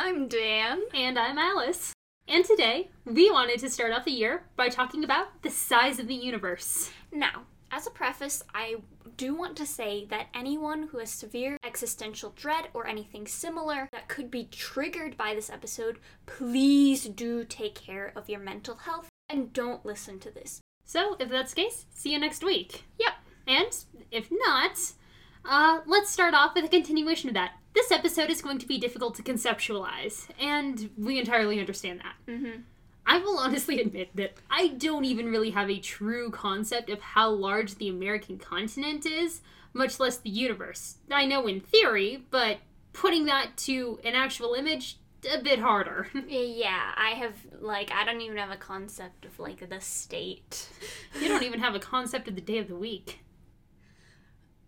I'm Dan. And I'm Alice. And today, we wanted to start off the year by talking about the size of the universe. Now, as a preface, I do want to say that anyone who has severe existential dread or anything similar that could be triggered by this episode, please do take care of your mental health and don't listen to this. So, if that's the case, see you next week. Yep. And if not, uh, let's start off with a continuation of that. This episode is going to be difficult to conceptualize, and we entirely understand that. Mm-hmm. I will honestly admit that I don't even really have a true concept of how large the American continent is, much less the universe. I know in theory, but putting that to an actual image, a bit harder. Yeah, I have, like, I don't even have a concept of, like, the state. you don't even have a concept of the day of the week.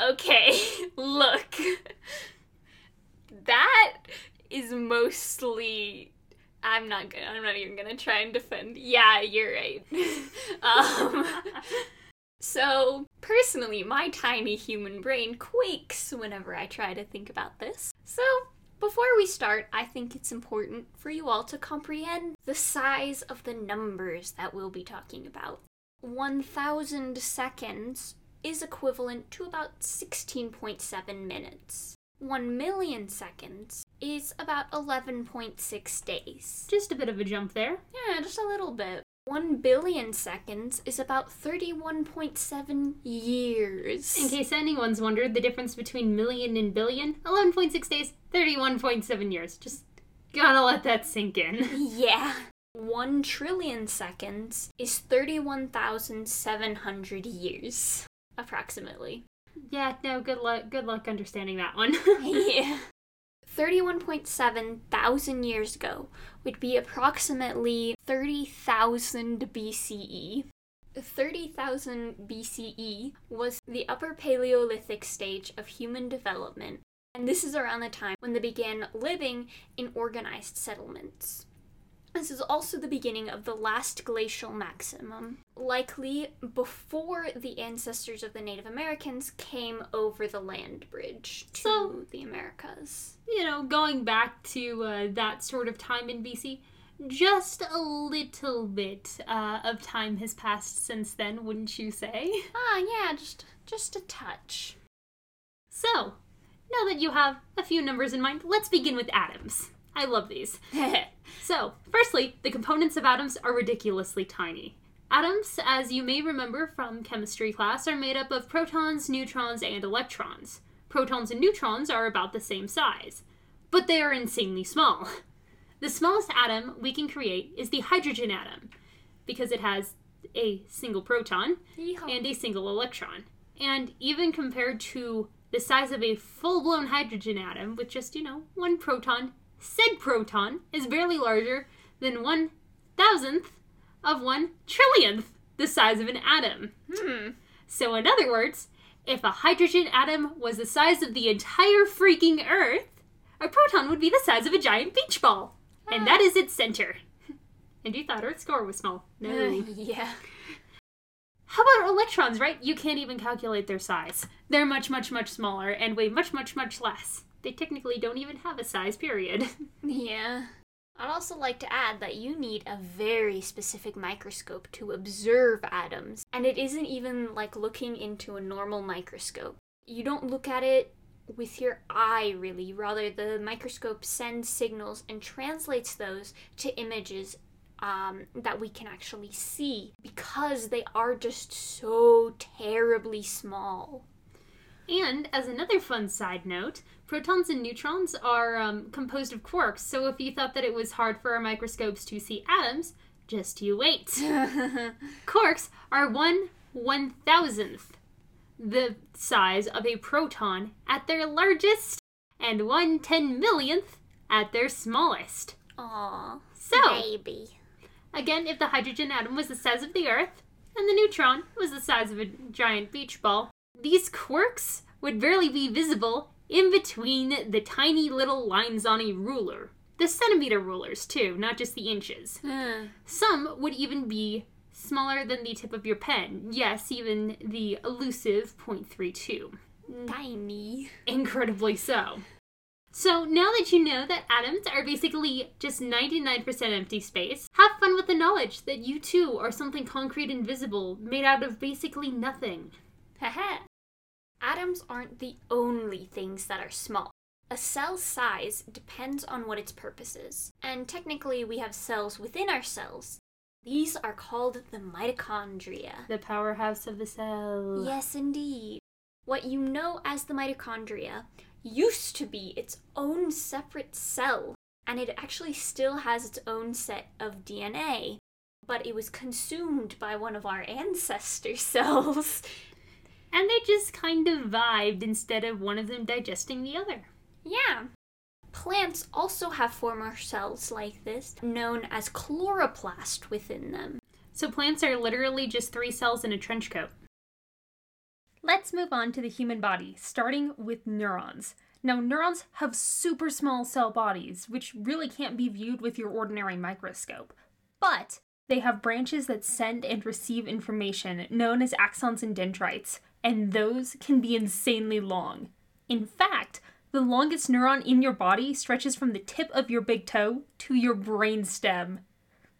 Okay, look. That is mostly I'm not gonna I'm not even gonna try and defend. Yeah, you're right. um So personally, my tiny human brain quakes whenever I try to think about this. So before we start, I think it's important for you all to comprehend the size of the numbers that we'll be talking about. 1,000 seconds is equivalent to about 16.7 minutes. 1 million seconds is about 11.6 days. Just a bit of a jump there. Yeah, just a little bit. 1 billion seconds is about 31.7 years. In case anyone's wondered, the difference between million and billion 11.6 days, 31.7 years. Just gotta let that sink in. yeah. 1 trillion seconds is 31,700 years, approximately. Yeah, no, good luck good luck understanding that one. yeah. 31.7 thousand years ago would be approximately 30,000 BCE. 30,000 BCE was the Upper Paleolithic stage of human development, and this is around the time when they began living in organized settlements. This is also the beginning of the last glacial maximum, likely before the ancestors of the Native Americans came over the land bridge to So- the Americas. you know, going back to uh, that sort of time in BC, just a little bit uh, of time has passed since then, wouldn't you say? Ah, yeah, just just a touch. So, now that you have a few numbers in mind, let's begin with atoms. I love these. So, firstly, the components of atoms are ridiculously tiny. Atoms, as you may remember from chemistry class, are made up of protons, neutrons, and electrons. Protons and neutrons are about the same size, but they are insanely small. The smallest atom we can create is the hydrogen atom, because it has a single proton Yeehaw. and a single electron. And even compared to the size of a full blown hydrogen atom with just, you know, one proton, said proton is barely larger than one thousandth of one trillionth the size of an atom. Hmm. So, in other words, if a hydrogen atom was the size of the entire freaking Earth, a proton would be the size of a giant beach ball. And that is its center. And you thought Earth's core was small. No. yeah. How about electrons, right? You can't even calculate their size. They're much, much, much smaller and weigh much, much, much less. They technically don't even have a size, period. Yeah. I'd also like to add that you need a very specific microscope to observe atoms, and it isn't even like looking into a normal microscope. You don't look at it with your eye, really. Rather, the microscope sends signals and translates those to images um, that we can actually see because they are just so terribly small. And as another fun side note, protons and neutrons are um, composed of quarks, so if you thought that it was hard for our microscopes to see atoms, just you wait. Quarks are one one thousandth the size of a proton at their largest, and one ten millionth at their smallest. Aw, So, baby. again, if the hydrogen atom was the size of the Earth, and the neutron was the size of a giant beach ball, these quarks would barely be visible in between the tiny little lines on a ruler. The centimeter rulers, too, not just the inches. Some would even be smaller than the tip of your pen. Yes, even the elusive 0.32. Tiny. Incredibly so. So now that you know that atoms are basically just 99% empty space, have fun with the knowledge that you too are something concrete and visible, made out of basically nothing. Haha. Atoms aren't the only things that are small. A cell's size depends on what its purpose is. And technically, we have cells within our cells. These are called the mitochondria. The powerhouse of the cell. Yes, indeed. What you know as the mitochondria used to be its own separate cell, and it actually still has its own set of DNA, but it was consumed by one of our ancestor cells. And they just kind of vibed instead of one of them digesting the other. Yeah. Plants also have former cells like this, known as chloroplast within them. So plants are literally just three cells in a trench coat. Let's move on to the human body, starting with neurons. Now, neurons have super small cell bodies, which really can't be viewed with your ordinary microscope. But they have branches that send and receive information, known as axons and dendrites, and those can be insanely long. In fact, the longest neuron in your body stretches from the tip of your big toe to your brain stem.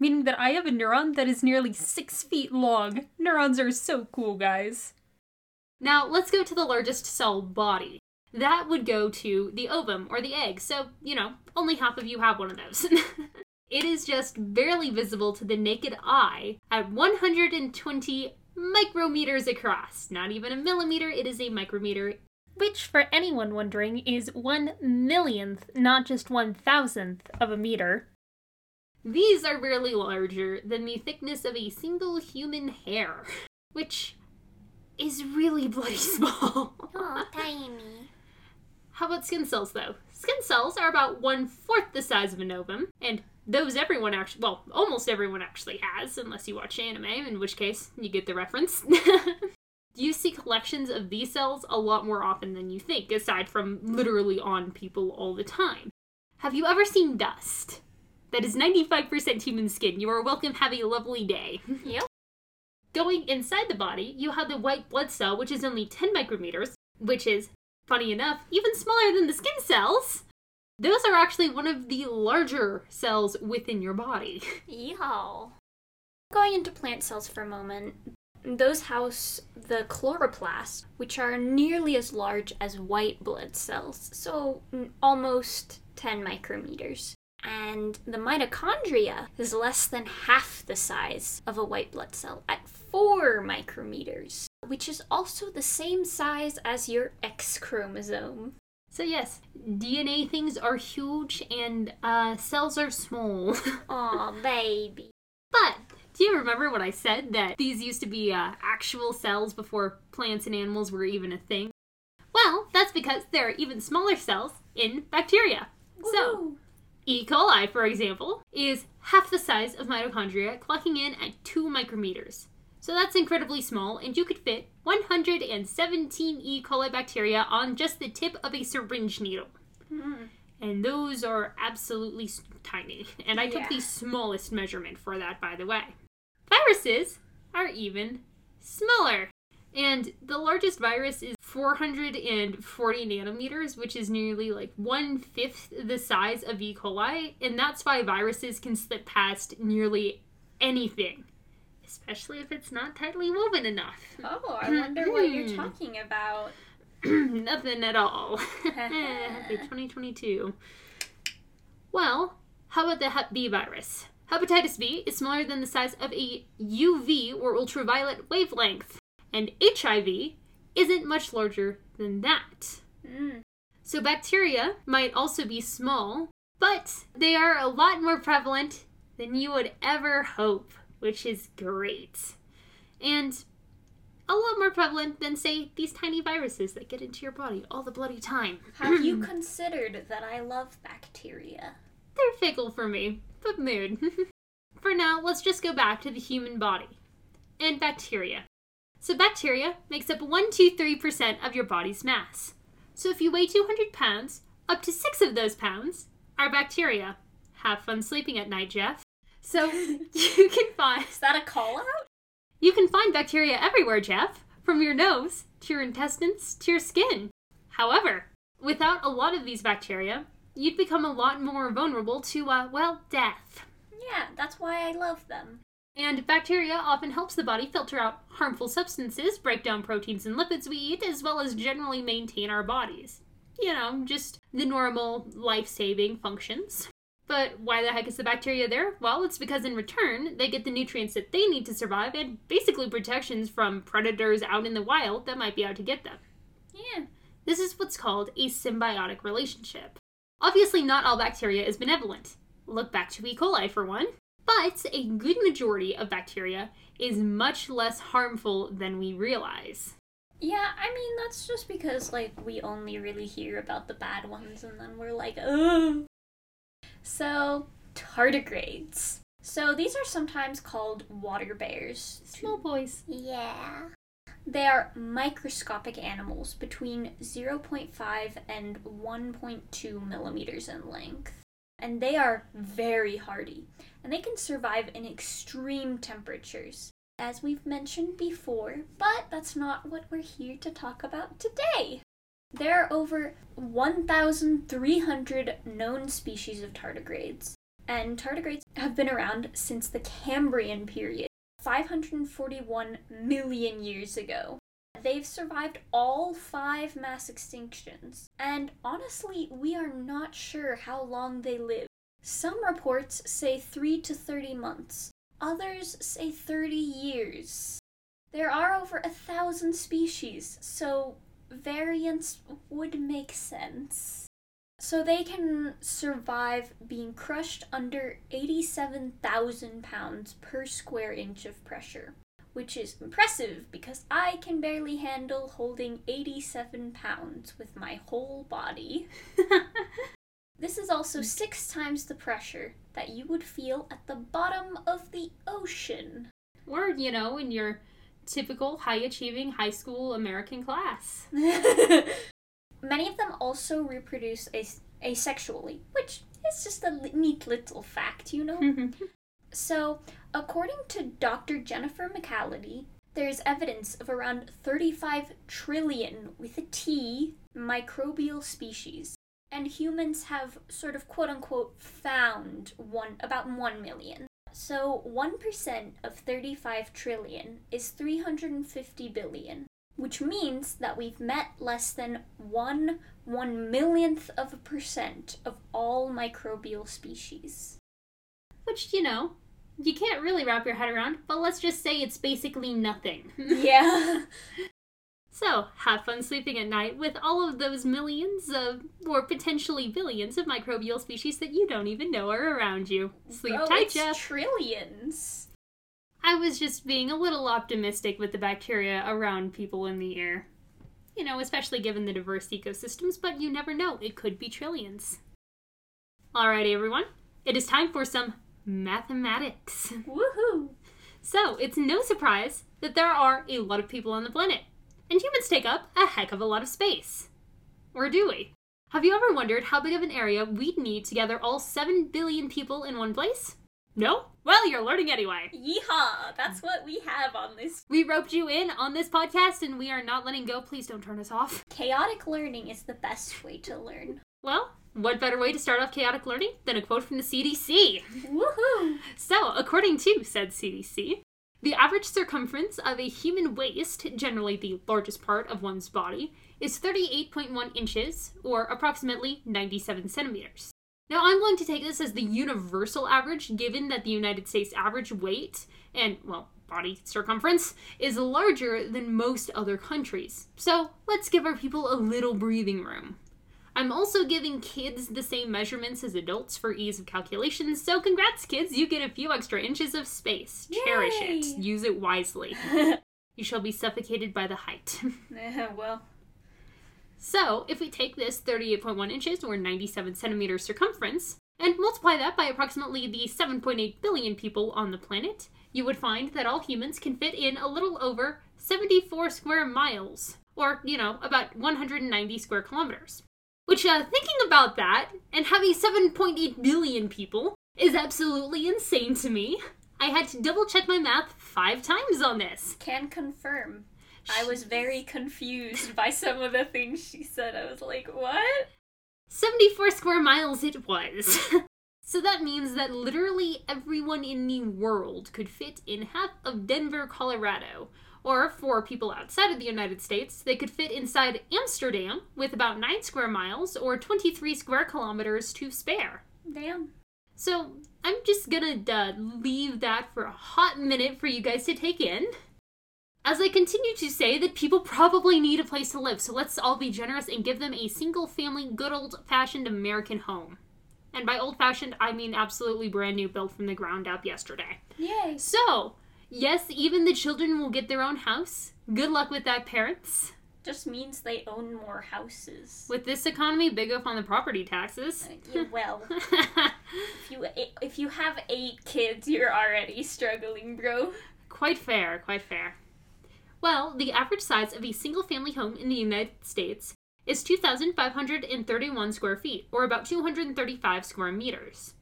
Meaning that I have a neuron that is nearly six feet long. Neurons are so cool, guys. Now, let's go to the largest cell body. That would go to the ovum or the egg, so, you know, only half of you have one of those. it is just barely visible to the naked eye at 120 micrometers across. Not even a millimeter, it is a micrometer. Which, for anyone wondering, is one millionth, not just one thousandth of a meter. These are barely larger than the thickness of a single human hair, which is really bloody small. Oh, tiny. How about skin cells, though? Skin cells are about one fourth the size of an ovum, and those everyone actually, well, almost everyone actually has, unless you watch anime, in which case you get the reference. you see collections of these cells a lot more often than you think, aside from literally on people all the time. Have you ever seen dust? That is 95% human skin. You are welcome. Have a lovely day. Yep. Going inside the body, you have the white blood cell, which is only 10 micrometers, which is, funny enough, even smaller than the skin cells. Those are actually one of the larger cells within your body. Yeehaw. Going into plant cells for a moment, those house the chloroplasts, which are nearly as large as white blood cells, so almost 10 micrometers. And the mitochondria is less than half the size of a white blood cell at 4 micrometers, which is also the same size as your X chromosome. So, yes, DNA things are huge and uh, cells are small. Aw, baby. but do you remember what I said that these used to be uh, actual cells before plants and animals were even a thing? Well, that's because there are even smaller cells in bacteria. So, E. coli, for example, is half the size of mitochondria, clocking in at 2 micrometers. So that's incredibly small, and you could fit 117 E. coli bacteria on just the tip of a syringe needle. Mm. And those are absolutely tiny. And I Yeah. took the smallest measurement for that, by the way. Viruses are even smaller. And the largest virus is 440 nanometers, which is nearly like one fifth the size of E. coli. And that's why viruses can slip past nearly anything, especially if it's not tightly woven enough. Oh, I wonder what you're Hmm. talking about. Nothing at all. Happy 2022. Well, how about the Hep B virus? Hepatitis B is smaller than the size of a UV or ultraviolet wavelength, and HIV isn't much larger than that. Mm. So bacteria might also be small, but they are a lot more prevalent than you would ever hope, which is great. And a lot more prevalent than, say, these tiny viruses that get into your body all the bloody time. Have you considered that I love bacteria? They're fickle for me, but mood. for now, let's just go back to the human body and bacteria. So, bacteria makes up 1 2 3% of your body's mass. So, if you weigh 200 pounds, up to six of those pounds are bacteria. Have fun sleeping at night, Jeff. So, you can find Is that a call out? you can find bacteria everywhere, Jeff, from your nose to your intestines to your skin. However, without a lot of these bacteria, you'd become a lot more vulnerable to, uh, well, death. Yeah, that's why I love them. And bacteria often helps the body filter out harmful substances, break down proteins and lipids we eat, as well as generally maintain our bodies. You know, just the normal life saving functions. But why the heck is the bacteria there? Well, it's because in return, they get the nutrients that they need to survive and basically protections from predators out in the wild that might be out to get them. Yeah. This is what's called a symbiotic relationship. Obviously, not all bacteria is benevolent. Look back to E. coli for one. But a good majority of bacteria is much less harmful than we realize. Yeah, I mean, that's just because, like, we only really hear about the bad ones and then we're like, ugh. So, tardigrades. So, these are sometimes called water bears. Small boys. Yeah. They are microscopic animals between 0.5 and 1.2 millimeters in length. And they are very hardy, and they can survive in extreme temperatures, as we've mentioned before, but that's not what we're here to talk about today. There are over 1,300 known species of tardigrades, and tardigrades have been around since the Cambrian period, 541 million years ago. They've survived all five mass extinctions, and honestly, we are not sure how long they live. Some reports say 3 to 30 months, others say 30 years. There are over a thousand species, so variants would make sense. So they can survive being crushed under 87,000 pounds per square inch of pressure, which is impressive because I can barely handle holding 87 pounds with my whole body. This is also hmm. six times the pressure that you would feel at the bottom of the ocean. or, you know, in your typical high achieving high school American class. Many of them also reproduce as- asexually, which is just a li- neat little fact, you know? Mm-hmm. So, according to Dr. Jennifer McCallity, there's evidence of around 35 trillion, with a T, microbial species. And humans have sort of quote unquote found one about 1 million. So 1% of 35 trillion is 350 billion, which means that we've met less than 1 one millionth of a percent of all microbial species. Which, you know, you can't really wrap your head around, but let's just say it's basically nothing. Yeah. So, have fun sleeping at night with all of those millions of, or potentially billions of microbial species that you don't even know are around you. Sleep Bro, tight, it's Jeff. trillions. I was just being a little optimistic with the bacteria around people in the air. You know, especially given the diverse ecosystems, but you never know, it could be trillions. Alrighty, everyone, it is time for some mathematics. Woohoo! So, it's no surprise that there are a lot of people on the planet, and humans take up a heck of a lot of space. Or do we? Have you ever wondered how big of an area we'd need to gather all 7 billion people in one place? No? Well, you're learning anyway. Yeehaw! That's what we have on this. We roped you in on this podcast and we are not letting go. Please don't turn us off. Chaotic learning is the best way to learn. Well, what better way to start off chaotic learning than a quote from the CDC? Woohoo! So, according to said CDC, the average circumference of a human waist, generally the largest part of one's body, is 38.1 inches, or approximately 97 centimeters. Now, I'm going to take this as the universal average, given that the United States average weight and, well, body circumference is larger than most other countries. So, let's give our people a little breathing room. I'm also giving kids the same measurements as adults for ease of calculations, so congrats, kids! You get a few extra inches of space. Cherish it. Use it wisely. You shall be suffocated by the height. yeah, well, so, if we take this 38.1 inches or 97 centimeters circumference and multiply that by approximately the 7.8 billion people on the planet, you would find that all humans can fit in a little over 74 square miles, or, you know, about 190 square kilometers. Which, uh, thinking about that and having 7.8 billion people is absolutely insane to me. I had to double check my math five times on this. can confirm. I was very confused by some of the things she said. I was like, what? 74 square miles it was. so that means that literally everyone in the world could fit in half of Denver, Colorado. Or for people outside of the United States, they could fit inside Amsterdam with about 9 square miles or 23 square kilometers to spare. Damn. So I'm just gonna uh, leave that for a hot minute for you guys to take in. As I continue to say that people probably need a place to live, so let's all be generous and give them a single family, good old fashioned American home. And by old fashioned, I mean absolutely brand new, built from the ground up yesterday. Yay. So, yes, even the children will get their own house. Good luck with that, parents. Just means they own more houses. With this economy, big up on the property taxes. Uh, yeah, well, if you if you have eight kids, you're already struggling, bro. Quite fair, quite fair. Well, the average size of a single family home in the United States is 2,531 square feet, or about 235 square meters.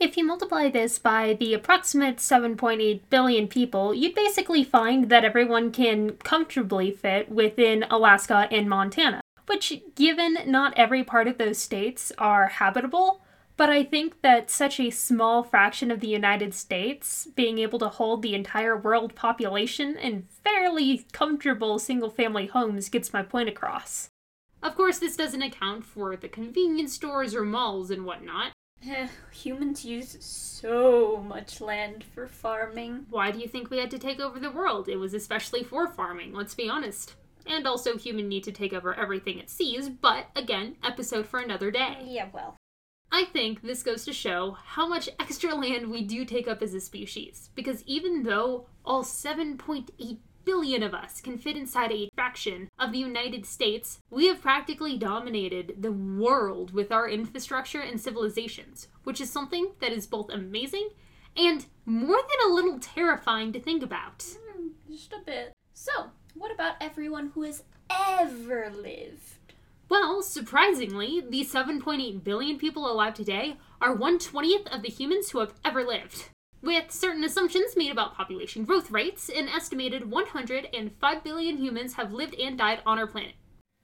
If you multiply this by the approximate 7.8 billion people, you'd basically find that everyone can comfortably fit within Alaska and Montana. Which, given not every part of those states are habitable, but I think that such a small fraction of the United States being able to hold the entire world population in fairly comfortable single family homes gets my point across. Of course, this doesn't account for the convenience stores or malls and whatnot. Humans use so much land for farming. Why do you think we had to take over the world? It was especially for farming, let's be honest. And also, human need to take over everything it sees, but again, episode for another day. Yeah, well. I think this goes to show how much extra land we do take up as a species. Because even though all 7.8 billion of us can fit inside a fraction of the United States, we have practically dominated the world with our infrastructure and civilizations, which is something that is both amazing and more than a little terrifying to think about. Mm, just a bit. So, what about everyone who has ever lived? Well, surprisingly, the 7.8 billion people alive today are 120th of the humans who have ever lived. With certain assumptions made about population growth rates, an estimated 105 billion humans have lived and died on our planet.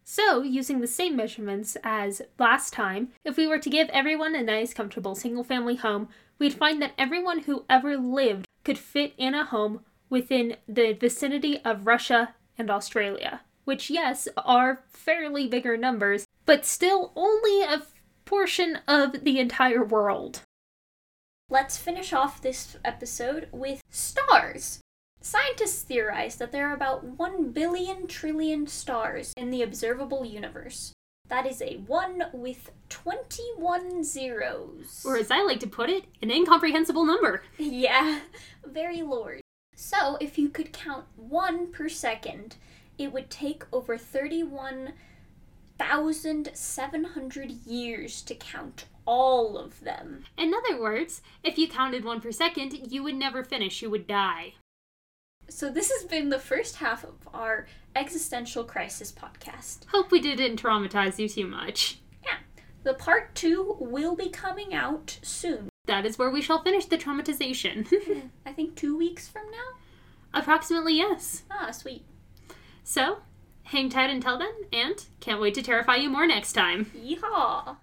So, using the same measurements as last time, if we were to give everyone a nice, comfortable single family home, we'd find that everyone who ever lived could fit in a home within the vicinity of Russia and Australia, which, yes, are fairly bigger numbers, but still only a portion of the entire world. Let's finish off this episode with stars. Scientists theorize that there are about 1 billion trillion stars in the observable universe. That is a 1 with 21 zeros. Or, as I like to put it, an incomprehensible number. Yeah, very lord. So, if you could count 1 per second, it would take over 31,700 years to count all of them. In other words, if you counted one per second, you would never finish, you would die. So, this has been the first half of our existential crisis podcast. Hope we didn't traumatize you too much. Yeah, the part two will be coming out soon. That is where we shall finish the traumatization. I think two weeks from now? Approximately, yes. Ah, sweet. So, hang tight until then, and can't wait to terrify you more next time. Yeehaw!